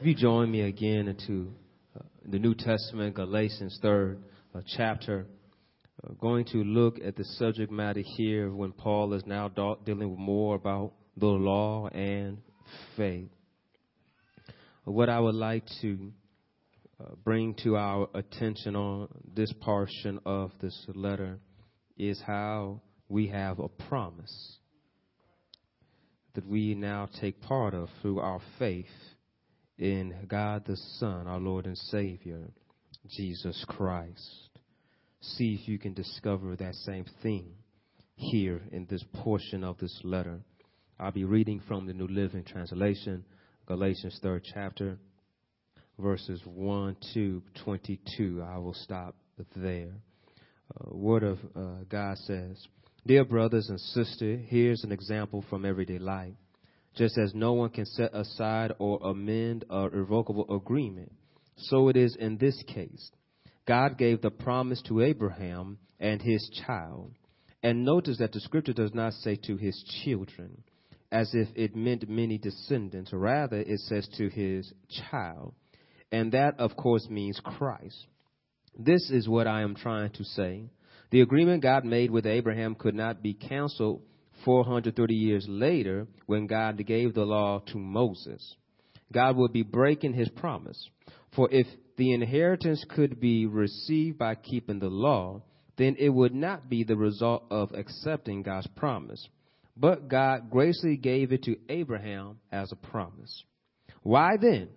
If you join me again into uh, the New Testament, Galatians 3rd uh, chapter, uh, going to look at the subject matter here when Paul is now dealing more about the law and faith. What I would like to bring to our attention on this portion of this letter is how we have a promise that we now take part of through our faith in God the Son, our Lord and Savior, Jesus Christ. See if you can discover that same thing here in this portion of this letter. I'll be reading from the New Living Translation, Galatians 3rd chapter, verses 1 to 22. I will stop there. Uh, Word of uh, God says, Dear brothers and sisters, here's an example from everyday life. Just as no one can set aside or amend a irrevocable agreement, so it is in this case. God gave the promise to Abraham and his child. And notice that the scripture does not say to his children, as if it meant many descendants. Rather, it says to his child. And that, of course, means Christ. This is what I am trying to say. The agreement God made with Abraham could not be canceled 430 years later when God gave the law to Moses. God would be breaking his promise. For if the inheritance could be received by keeping the law, then it would not be the result of accepting God's promise. But God graciously gave it to Abraham as a promise. Why then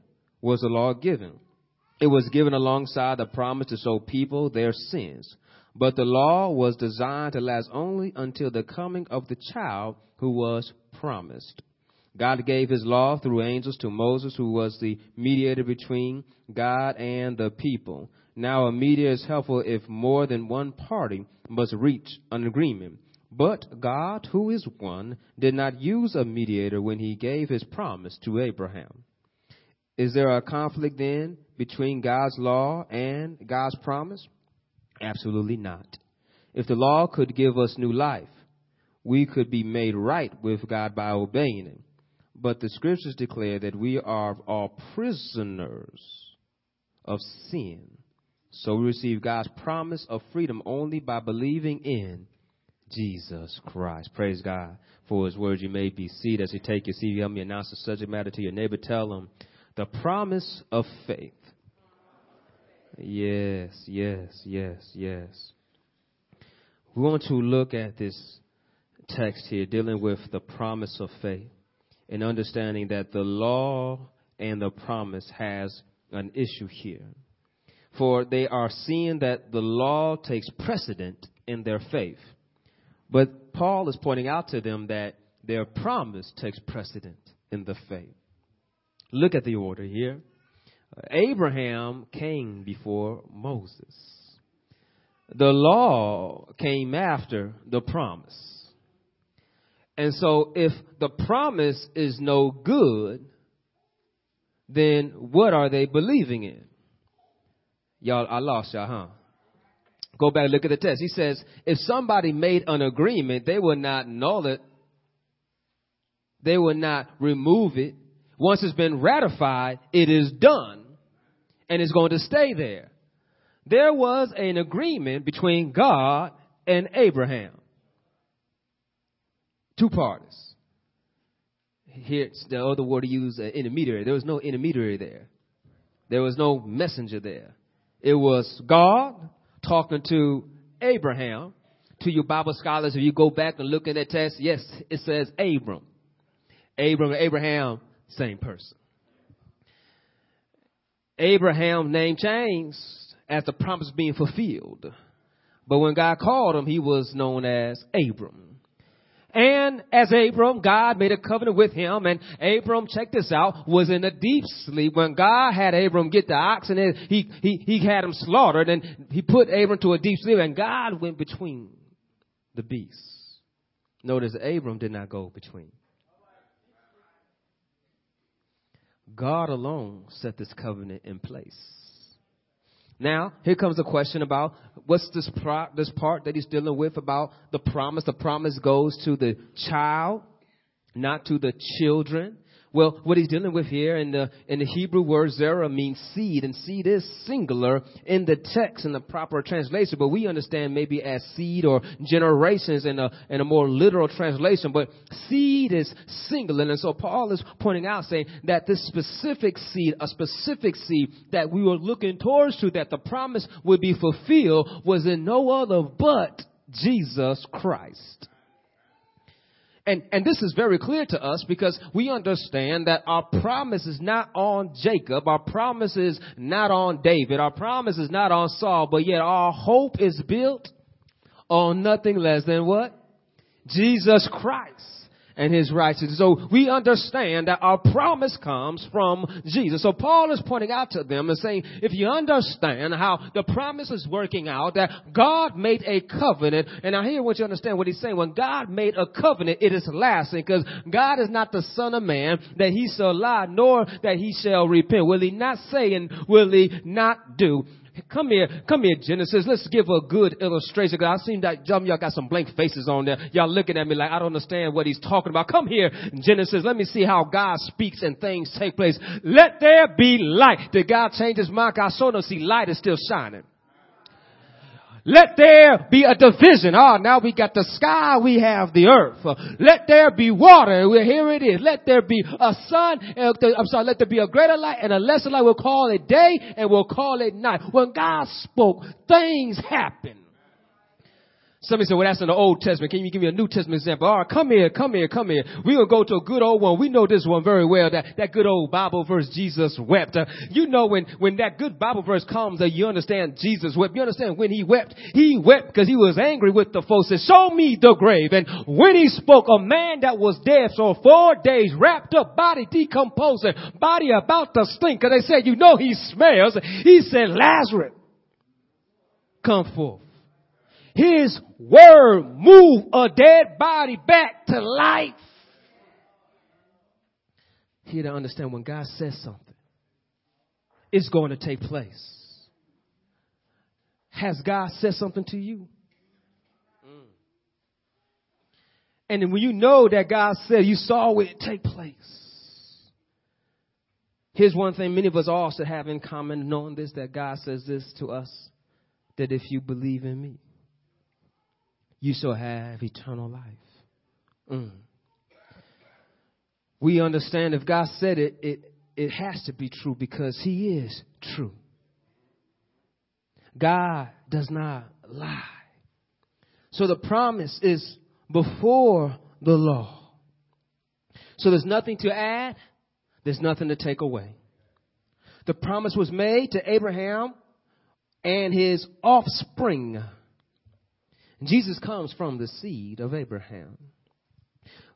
was the law given? It was given alongside the promise to show people their sins. But the law was designed to last only until the coming of the child who was promised. God gave his law through angels to Moses, who was the mediator between God and the people. Now, a mediator is helpful if more than one party must reach an agreement. But God, who is one, did not use a mediator when he gave his promise to Abraham. Is there a conflict then between God's law and God's promise? Absolutely not. If the law could give us new life, we could be made right with God by obeying it. But the scriptures declare that we are all prisoners of sin. So we receive God's promise of freedom only by believing in Jesus Christ. Praise God for his words. You may be seated as you take your seat. Help me announce the subject matter to your neighbor. Tell them the promise of faith. Yes, yes, yes, yes. We want to look at this text here dealing with the promise of faith and understanding that the law and the promise has an issue here. For they are seeing that the law takes precedent in their faith. But Paul is pointing out to them that their promise takes precedent in the faith. Look at the order here. Abraham came before Moses. The law came after the promise. And so if the promise is no good, then what are they believing in? Y'all, I lost y'all, huh? Go back and look at the text. He says, if somebody made an agreement, they will not null it. They will not remove it. Once it's been ratified, it is done and it's going to stay there. There was an agreement between God and Abraham. Two parties. Here's the other word to use, uh, intermediary. There was no intermediary there. There was no messenger there. It was God talking to Abraham. To you Bible scholars, if you go back and look in that text, yes, it says Abram. Abram and Abraham, same person. Abraham's name changed as the promise being fulfilled. But when God called him, he was known as Abram. And as Abram, God made a covenant with him, and Abram, check this out, was in a deep sleep. When God had Abram get the oxen, he, he, he had him slaughtered, and he put Abram to a deep sleep, and God went between the beasts. Notice Abram did not go between. God alone set this covenant in place. Now, here comes a question about what's this, pro- this part that he's dealing with about the promise. The promise goes to the child, not to the children. Well, what he's dealing with here in the, in the Hebrew word zera means seed, and seed is singular in the text in the proper translation, but we understand maybe as seed or generations in a, in a more literal translation, but seed is singular. And so Paul is pointing out saying that this specific seed, a specific seed that we were looking towards to, that the promise would be fulfilled was in no other but Jesus Christ. And, and this is very clear to us because we understand that our promise is not on Jacob. Our promise is not on David. Our promise is not on Saul, but yet our hope is built on nothing less than what? Jesus Christ and his righteousness. So we understand that our promise comes from Jesus. So Paul is pointing out to them and saying, if you understand how the promise is working out, that God made a covenant, and I hear what you understand what he's saying. When God made a covenant, it is lasting because God is not the son of man that he shall lie, nor that he shall repent. Will he not say and will he not do? Come here, come here, Genesis. Let's give a good illustration. I seen that some y'all got some blank faces on there. Y'all looking at me like I don't understand what he's talking about. Come here, Genesis. Let me see how God speaks and things take place. Let there be light. Did God change his mind? I saw no see light is still shining. Let there be a division. Ah, now we got the sky, we have the earth. Let there be water. Well, here it is. Let there be a sun. Uh, I'm sorry, let there be a greater light and a lesser light. We'll call it day and we'll call it night. When God spoke, things happen. Somebody said, well, that's in the Old Testament. Can you give me a New Testament example? All right, come here, come here, come here. We're going to go to a good old one. We know this one very well, that, that good old Bible verse, Jesus wept. Uh, you know when, when that good Bible verse comes, uh, you understand Jesus wept. You understand when he wept, he wept because he was angry with the folks that show me the grave. And when he spoke, a man that was dead for four days, wrapped up, body decomposing, body about to stink, because they said, you know he smells. He said, Lazarus, come forth. His word move a dead body back to life. Here to understand when God says something, it's going to take place. Has God said something to you? And when you know that God said, you saw it take place. Here's one thing many of us should have in common, knowing this, that God says this to us, that if you believe in me, you shall have eternal life. Mm. We understand if God said it, it, it has to be true because He is true. God does not lie. So the promise is before the law. So there's nothing to add, there's nothing to take away. The promise was made to Abraham and his offspring. Jesus comes from the seed of Abraham.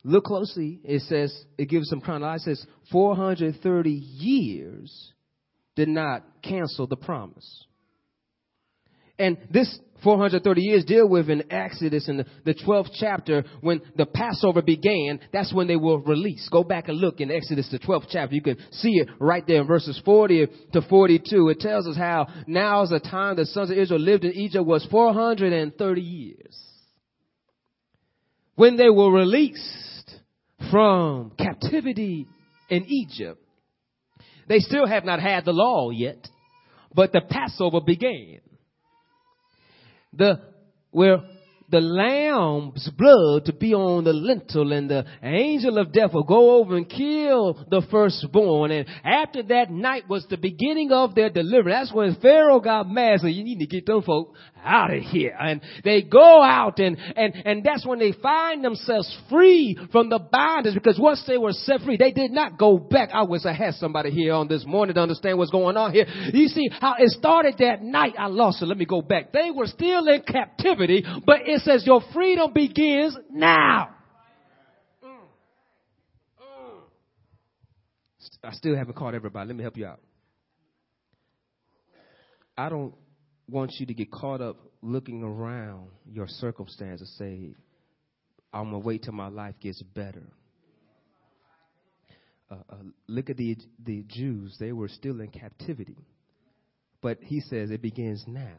Look closely. It says, it gives some chronology. It says 430 years did not cancel the promise. And this 430 years deal with in Exodus in the, the 12th chapter when the Passover began. That's when they were released. Go back and look in Exodus, the 12th chapter. You can see it right there in verses 40 to 42. It tells us how now is the time the sons of Israel lived in Egypt was 430 years. When they were released from captivity in Egypt, they still have not had the law yet, but the Passover began the where the lamb's blood to be on the lintel and the angel of death will go over and kill the firstborn. And after that night was the beginning of their deliverance. That's when Pharaoh got mad. So you need to get them folk out of here. And they go out and, and, and that's when they find themselves free from the bondage because once they were set free, they did not go back. I wish I had somebody here on this morning to understand what's going on here. You see how it started that night. I lost it. Let me go back. They were still in captivity, but it says your freedom begins now. I still haven't caught everybody. Let me help you out. I don't want you to get caught up looking around your circumstance and say, I'm going to wait till my life gets better. Uh, uh, look at the, the Jews. They were still in captivity. But he says it begins now.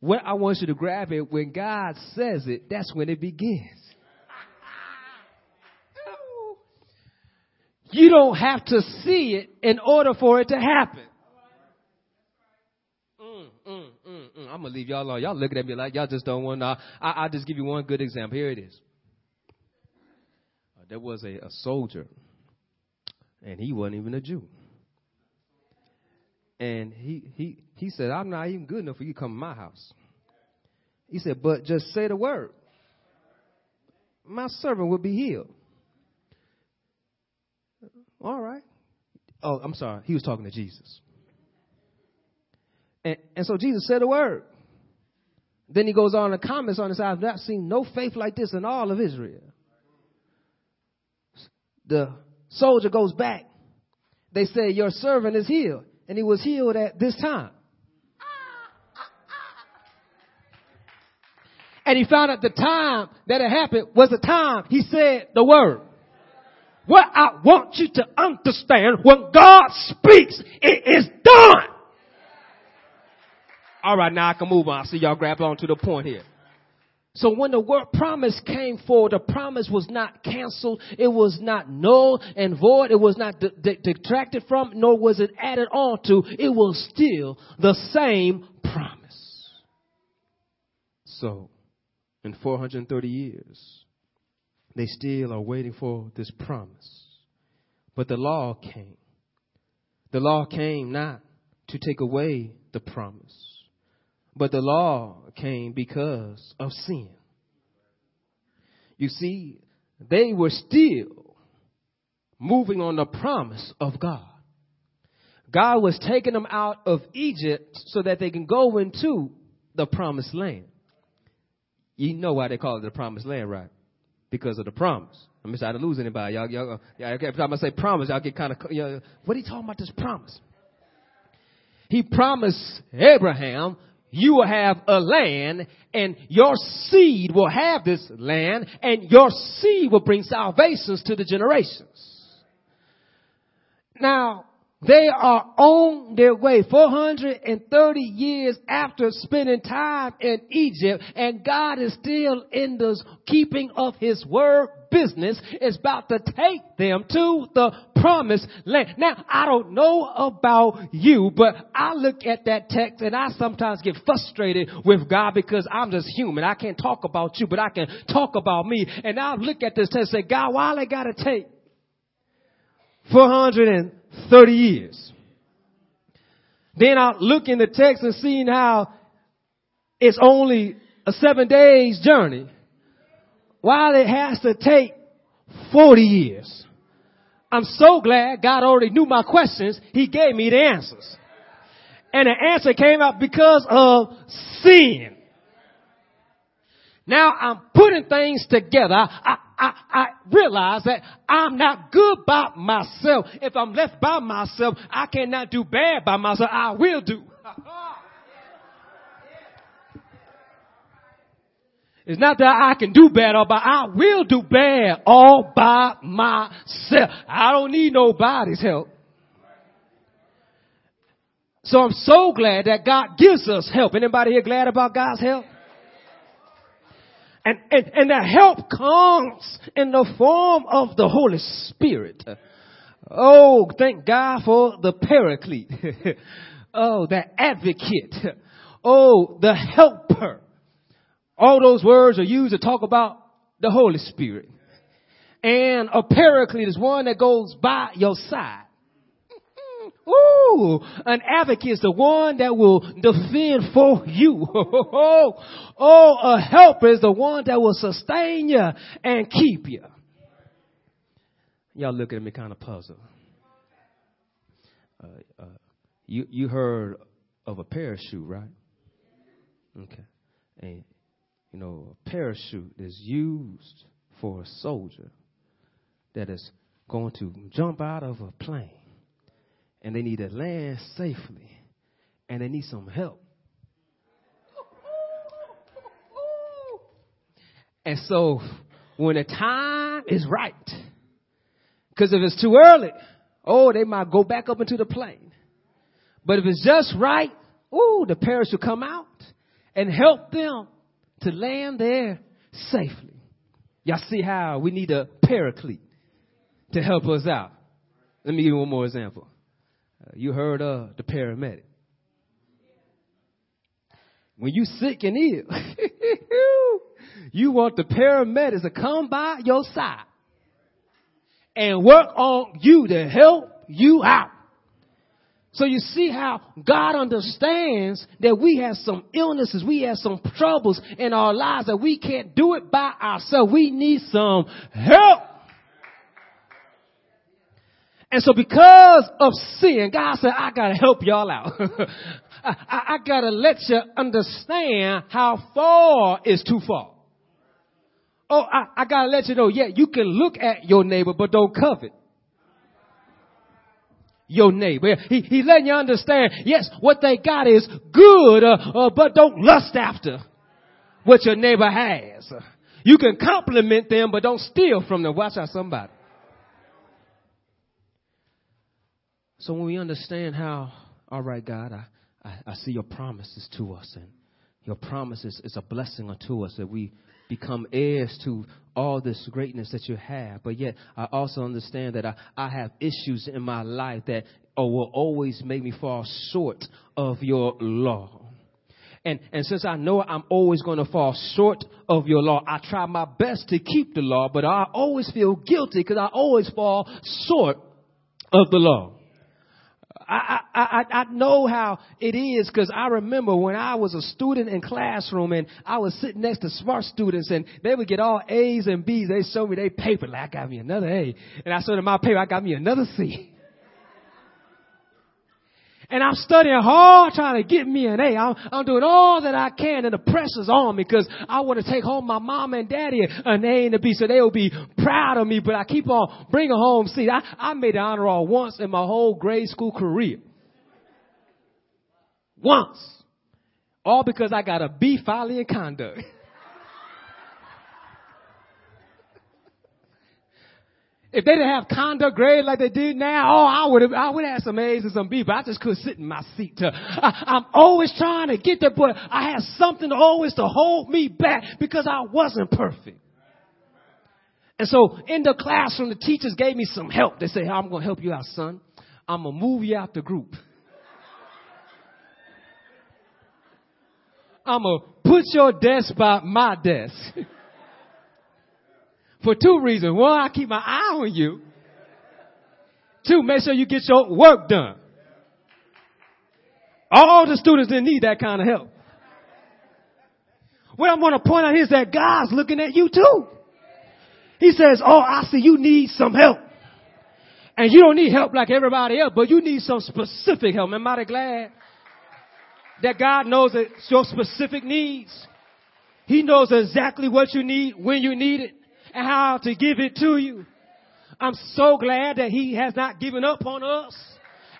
What I want you to grab it when God says it, that's when it begins. You don't have to see it in order for it to happen. Mm, mm, mm, I'm gonna leave y'all alone. Y'all looking at me like y'all just don't want. to. I, will just give you one good example. Here it is. Uh, there was a, a soldier, and he wasn't even a Jew. And he he he said, "I'm not even good enough for you to come to my house." He said, "But just say the word, my servant will be healed." All right. Oh, I'm sorry. He was talking to Jesus. And, and so Jesus said the word. Then he goes on and comments on this. I've not seen no faith like this in all of Israel. The soldier goes back. They say, Your servant is healed. And he was healed at this time. And he found out the time that it happened was the time he said the word. What I want you to understand, when God speaks, it is done. All right, now I can move on. I see y'all grab on to the point here. So when the word promise came forward, the promise was not canceled. It was not null and void. It was not de- de- detracted from, nor was it added on to. It was still the same promise. So, in 430 years, they still are waiting for this promise. But the law came. The law came not to take away the promise, but the law came because of sin. You see, they were still moving on the promise of God. God was taking them out of Egypt so that they can go into the promised land. You know why they call it the promised land, right? because of the promise. I'm trying to lose anybody. Y'all, y'all, yeah, every time I say promise, y'all get kind of, know, what are you talking about this promise? He promised Abraham, you will have a land and your seed will have this land and your seed will bring salvations to the generations. Now, they are on their way 430 years after spending time in Egypt and God is still in the keeping of his word business is about to take them to the promised land. Now, I don't know about you, but I look at that text and I sometimes get frustrated with God because I'm just human. I can't talk about you, but I can talk about me. And I look at this text and say, God, why they gotta take 430 years. Then I look in the text and seeing how it's only a seven days journey while it has to take 40 years. I'm so glad God already knew my questions. He gave me the answers. And the answer came out because of sin. Now I'm putting things together. I, I, I realize that I'm not good by myself. If I'm left by myself, I cannot do bad by myself. I will do. It's not that I can do bad but I will do bad all by myself. I don't need nobody's help. So I'm so glad that God gives us help. Anybody here glad about God's help? And, and, and the help comes in the form of the Holy Spirit. Oh, thank God for the paraclete. oh, the advocate. Oh, the helper. All those words are used to talk about the Holy Spirit. And a paraclete is one that goes by your side. Ooh, an advocate is the one that will defend for you. oh, a helper is the one that will sustain you and keep you. Y'all looking at me kind of puzzled. Uh, uh, you you heard of a parachute, right? Okay, and you know a parachute is used for a soldier that is going to jump out of a plane and they need to land safely and they need some help. And so when the time is right, because if it's too early, oh, they might go back up into the plane. But if it's just right, oh, the parents will come out and help them to land there safely. Y'all see how we need a paraclete to help us out. Let me give you one more example. Uh, you heard of the paramedic. When you sick and ill, you want the paramedics to come by your side and work on you to help you out. So you see how God understands that we have some illnesses, we have some troubles in our lives that we can't do it by ourselves. We need some help. And so because of sin, God said, I gotta help y'all out. I, I, I, gotta let you understand how far is too far. Oh, I, I gotta let you know, yeah, you can look at your neighbor, but don't covet your neighbor. He, he letting you understand, yes, what they got is good, uh, uh, but don't lust after what your neighbor has. You can compliment them, but don't steal from them. Watch out somebody. So when we understand how, all right, God, I, I, I see your promises to us, and your promises is a blessing unto us that we become heirs to all this greatness that you have. But yet, I also understand that I, I have issues in my life that oh, will always make me fall short of your law. And, and since I know I'm always going to fall short of your law, I try my best to keep the law, but I always feel guilty because I always fall short of the law. I, I, I, I know how it is because I remember when I was a student in classroom and I was sitting next to smart students and they would get all A's and B's. They showed me their paper like I got me another A. And I showed them my paper, I got me another C. And I'm studying hard trying to get me an A. I'm, I'm doing all that I can and the pressure's on me because I want to take home my mom and daddy an A and a B so they'll be proud of me. But I keep on bringing home C. I, made an honor roll once in my whole grade school career. Once. All because I got a B finally in conduct. If they didn't have conduct grade like they do now, oh, I would have, I would have some A's and some B's, but I just couldn't sit in my seat. To, I, I'm always trying to get there, but I had something always to hold me back because I wasn't perfect. And so in the classroom, the teachers gave me some help. They hey, I'm going to help you out, son. I'm going to move you out the group. I'm going to put your desk by my desk. For two reasons. One, I keep my eye on you. Two, make sure you get your work done. All the students didn't need that kind of help. What I'm going to point out is that God's looking at you too. He says, oh, I see you need some help. And you don't need help like everybody else, but you need some specific help. Am I glad that God knows your specific needs? He knows exactly what you need, when you need it how to give it to you. I'm so glad that he has not given up on us.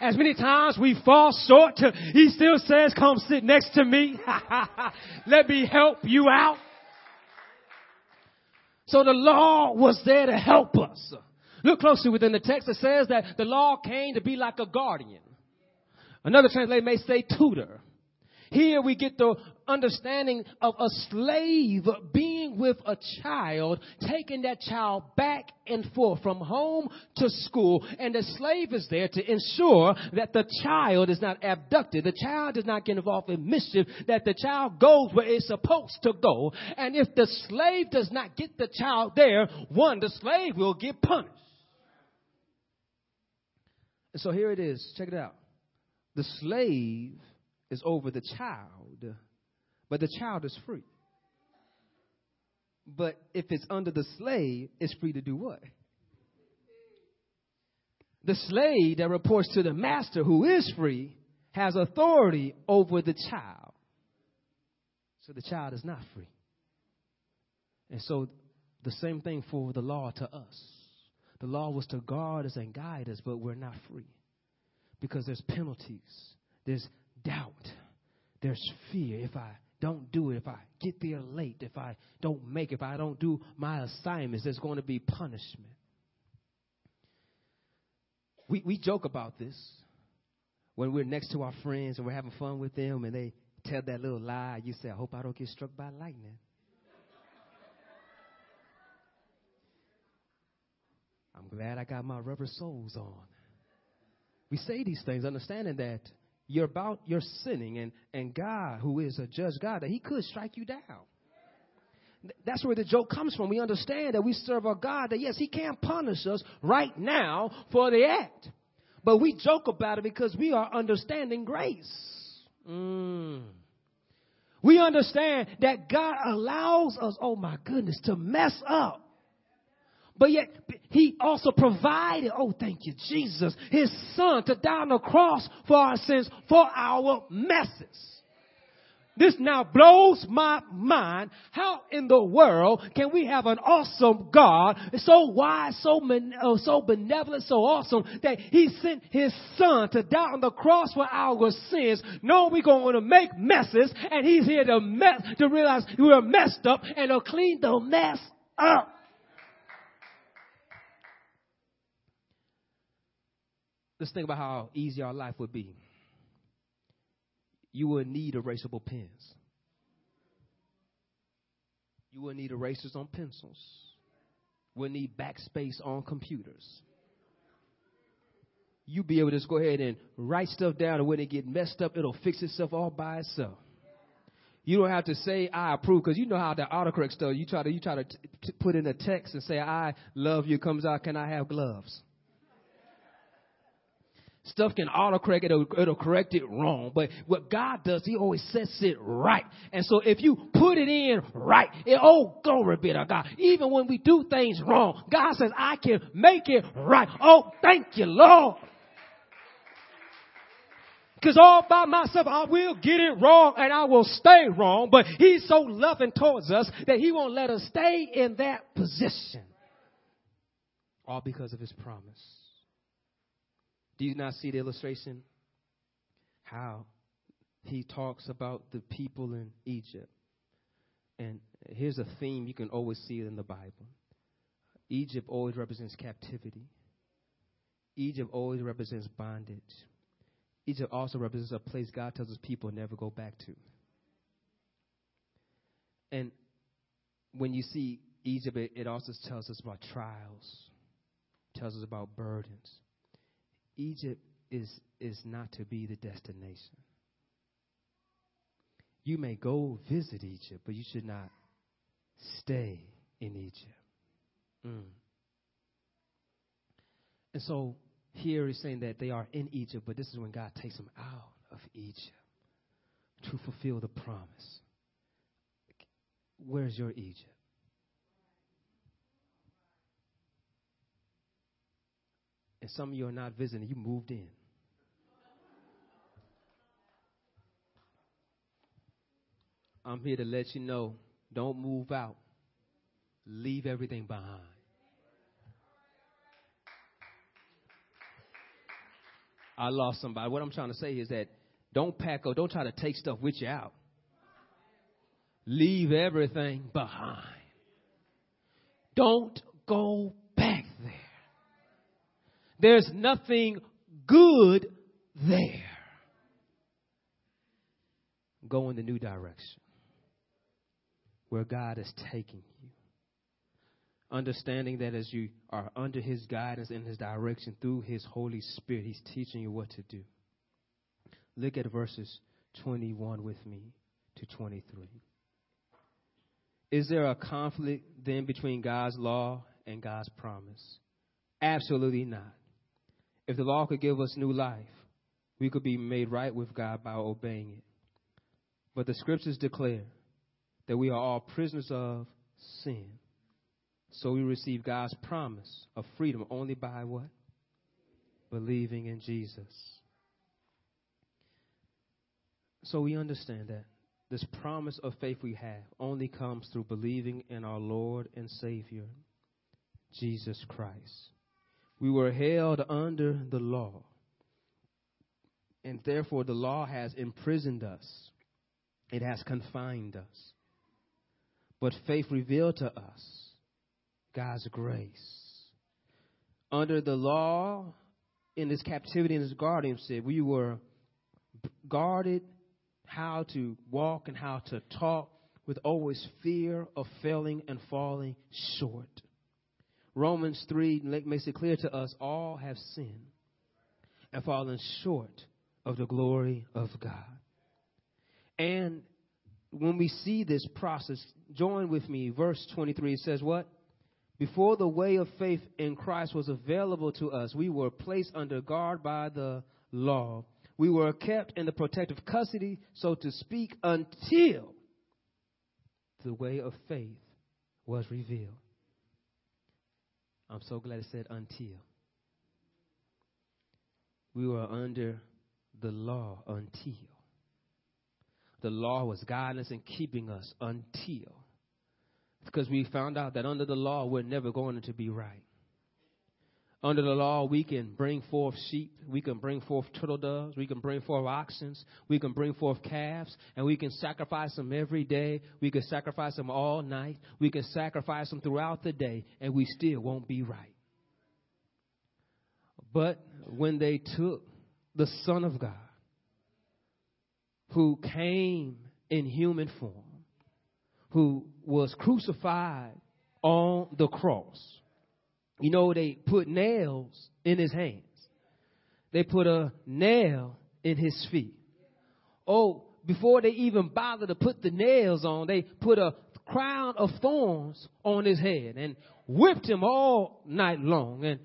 As many times we fall short, to, he still says, come sit next to me. Let me help you out. So the law was there to help us. Look closely within the text. It says that the law came to be like a guardian. Another translation may say tutor. Here we get the understanding of a slave being with a child, taking that child back and forth from home to school, and the slave is there to ensure that the child is not abducted, the child does not get involved in mischief, that the child goes where it's supposed to go. And if the slave does not get the child there, one, the slave will get punished. And so here it is. Check it out. The slave is over the child, but the child is free. But if it's under the slave, it's free to do what? The slave that reports to the master who is free has authority over the child. So the child is not free. And so the same thing for the law to us. The law was to guard us and guide us, but we're not free. Because there's penalties, there's doubt. There's fear. If I don't do it, if I get there late, if I don't make if I don't do my assignments, there's going to be punishment. We, we joke about this when we're next to our friends and we're having fun with them and they tell that little lie. You say, I hope I don't get struck by lightning. I'm glad I got my rubber soles on. we say these things understanding that you're about you're sinning and, and God, who is a judge God, that he could strike you down. That's where the joke comes from. We understand that we serve a God that, yes, he can't punish us right now for the act. But we joke about it because we are understanding grace. Mm. We understand that God allows us, oh my goodness, to mess up. But yet, He also provided, oh, thank you, Jesus, His Son to die on the cross for our sins, for our messes. This now blows my mind. How in the world can we have an awesome God, so wise, so, uh, so benevolent, so awesome, that He sent His Son to die on the cross for our sins, knowing we're going to make messes, and He's here to mess, to realize we're messed up and to clean the mess up. Let's think about how easy our life would be you will need erasable pens. You will need erasers on pencils. We'll need backspace on computers. You'll be able to just go ahead and write stuff down, and when it get messed up, it'll fix itself all by itself. You don't have to say I approve because you know how the autocorrect stuff. You try to you try to t- t- put in a text and say I love you comes out. Can I have gloves? Stuff can autocorrect, it'll, it'll correct it wrong. But what God does, He always sets it right. And so if you put it in right, it, oh, glory be to God. Even when we do things wrong, God says, I can make it right. Oh, thank you, Lord. Because all by myself, I will get it wrong and I will stay wrong. But He's so loving towards us that He won't let us stay in that position. All because of His promise. Do you not see the illustration? How he talks about the people in Egypt. And here's a theme you can always see it in the Bible. Egypt always represents captivity. Egypt always represents bondage. Egypt also represents a place God tells his people never go back to. And when you see Egypt, it, also tells us about trials, tells us about burdens. Egypt is, is not to be the destination. You may go visit Egypt, but you should not stay in Egypt. Mm. And so here he's saying that they are in Egypt, but this is when God takes them out of Egypt to fulfill the promise. Where's your Egypt? And some of you are not visiting, you moved in. I'm here to let you know don't move out, leave everything behind. I lost somebody. What I'm trying to say is that don't pack up, don't try to take stuff with you out. Leave everything behind. Don't go there's nothing good there. Go in the new direction where God is taking you. Understanding that as you are under His guidance and His direction through His Holy Spirit, He's teaching you what to do. Look at verses 21 with me to 23. Is there a conflict then between God's law and God's promise? Absolutely not. If the law could give us new life, we could be made right with God by obeying it. But the scriptures declare that we are all prisoners of sin. So we receive God's promise of freedom only by what? Believing in Jesus. So we understand that this promise of faith we have only comes through believing in our Lord and Savior, Jesus Christ. We were held under the law. And therefore, the law has imprisoned us, it has confined us. But faith revealed to us God's grace. Under the law, in this captivity in this guardianship, we were guarded how to walk and how to talk with always fear of failing and falling short. Romans 3 makes it clear to us all have sinned and fallen short of the glory of God. And when we see this process, join with me. Verse 23 says, What? Before the way of faith in Christ was available to us, we were placed under guard by the law. We were kept in the protective custody, so to speak, until the way of faith was revealed. I'm so glad it said until. We were under the law until. The law was guiding us and keeping us until. Because we found out that under the law, we're never going to be right. Under the law, we can bring forth sheep, we can bring forth turtle doves, we can bring forth oxen, we can bring forth calves, and we can sacrifice them every day. We can sacrifice them all night. We can sacrifice them throughout the day, and we still won't be right. But when they took the Son of God, who came in human form, who was crucified on the cross, you know, they put nails in his hands. They put a nail in his feet. Oh, before they even bothered to put the nails on, they put a crown of thorns on his head and whipped him all night long. And,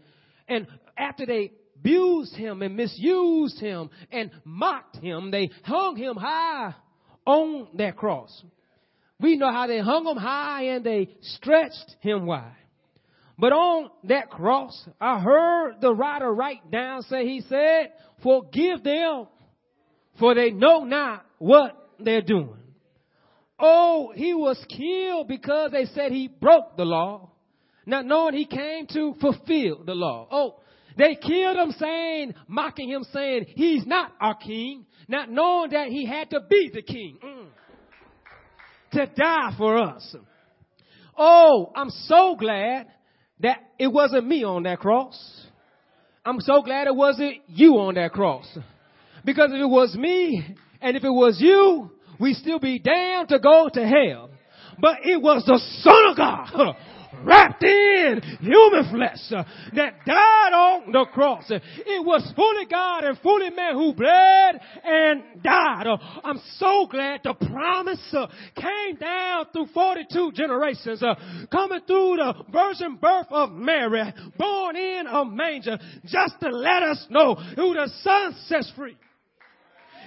and after they abused him and misused him and mocked him, they hung him high on that cross. We know how they hung him high and they stretched him wide. But on that cross, I heard the writer write down, say, he said, forgive them, for they know not what they're doing. Oh, he was killed because they said he broke the law, not knowing he came to fulfill the law. Oh, they killed him saying, mocking him saying, he's not our king, not knowing that he had to be the king. Mm. To die for us. Oh, I'm so glad that it wasn't me on that cross. I'm so glad it wasn't you on that cross. Because if it was me and if it was you, we'd still be damned to go to hell. But it was the Son of God wrapped in human flesh uh, that died on the cross. It was fully God and fully man who bled and died. Uh, I'm so glad the promise uh, came down through 42 generations, coming through the virgin birth of Mary, born in a manger, just to let us know who the Son sets free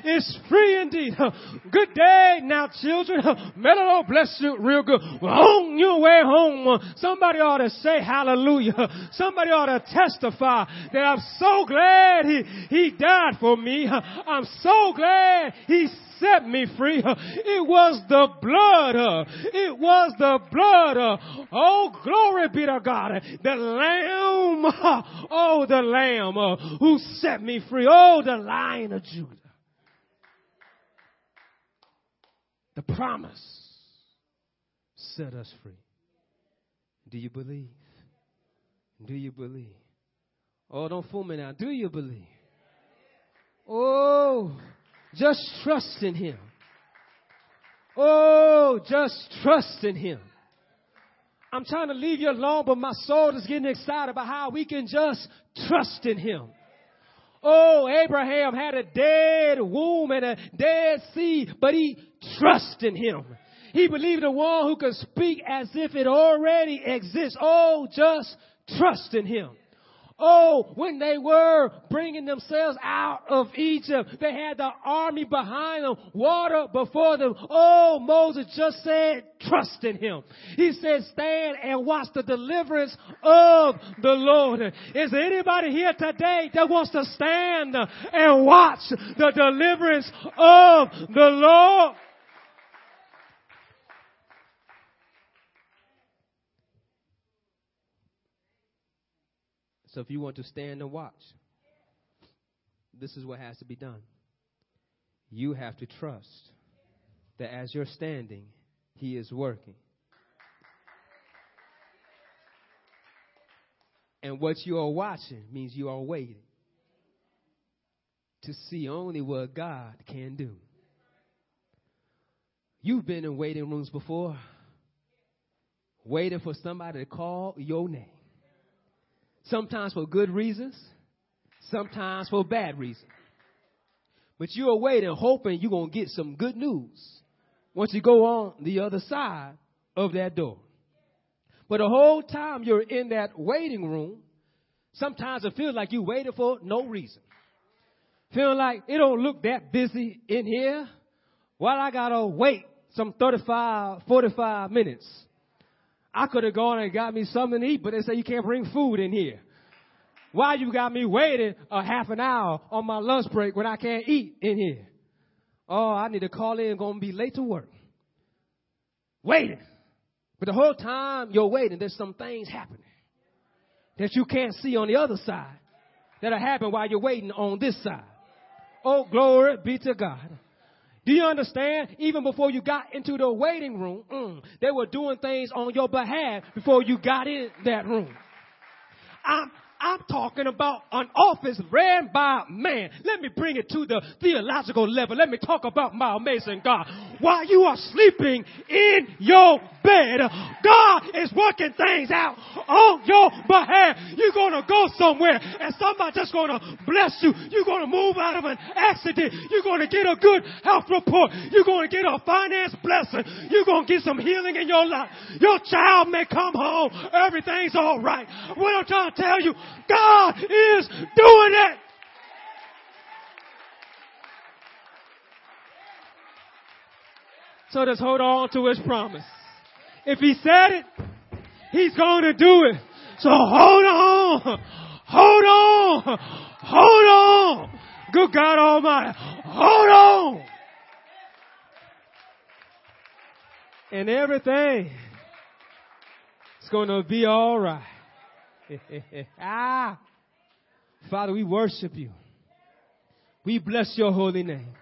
is free indeed. Good day now, children. May the Lord bless you real good. On your way home, somebody ought to say hallelujah. Somebody ought to testify that I'm so glad he, he died for me. I'm so glad he set me free. It was the blood. It was the blood. Oh, glory be to God. The lamb. Oh, the lamb who set me free. Oh, the lion of Judah. The promise set us free. Do you believe? Do you believe? Oh, don't fool me now. Do you believe? Oh, just trust in Him. Oh, just trust in Him. I'm trying to leave you alone, but my soul is getting excited about how we can just trust in Him. Oh, Abraham had a dead womb and a dead seed, but he trusted him. He believed the one who could speak as if it already exists. Oh, just trust in him. Oh, when they were bringing themselves out of Egypt, they had the army behind them, water before them. Oh, Moses just said, trust in him. He said, stand and watch the deliverance of the Lord. Is there anybody here today that wants to stand and watch the deliverance of the Lord? So if you want to stand and watch, this is what has to be done. You have to trust that as you're standing, He is working. And what you are watching means you are waiting to see only what God can do. You've been in waiting rooms before, waiting for somebody to call your name. Sometimes for good reasons, sometimes for bad reasons. But you're waiting, hoping you're going to get some good news once you go on the other side of that door. But the whole time you're in that waiting room, sometimes it feels like you waited for no reason. Feeling like it don't look that busy in here. While I gotta wait some 35, 45 minutes. I could have gone and got me something to eat, but they say you can't bring food in here. Why you got me waiting a half an hour on my lunch break when I can't eat in here? Oh, I need to call in, gonna be late to work. Waiting. But the whole time you're waiting, there's some things happening that you can't see on the other side that'll happen while you're waiting on this side. Oh, glory be to God. Do you understand? Even before you got into the waiting room, mm, they were doing things on your behalf before you got in that room. I'm, I'm talking about an office ran by man. Let me bring it to the theological level. Let me talk about my amazing God. While you are sleeping in your bed, God is working things out on your behalf. You're gonna go somewhere and somebody just gonna bless you. You're gonna move out of an accident. You're gonna get a good health report. You're gonna get a finance blessing. You're gonna get some healing in your life. Your child may come home. Everything's alright. What I'm trying to tell you, God is doing it. So just hold on to his promise. If he said it, he's going to do it. So hold on. Hold on. Hold on. Good God Almighty. Hold on. And everything is going to be all right. ah. Father, we worship you. We bless your holy name.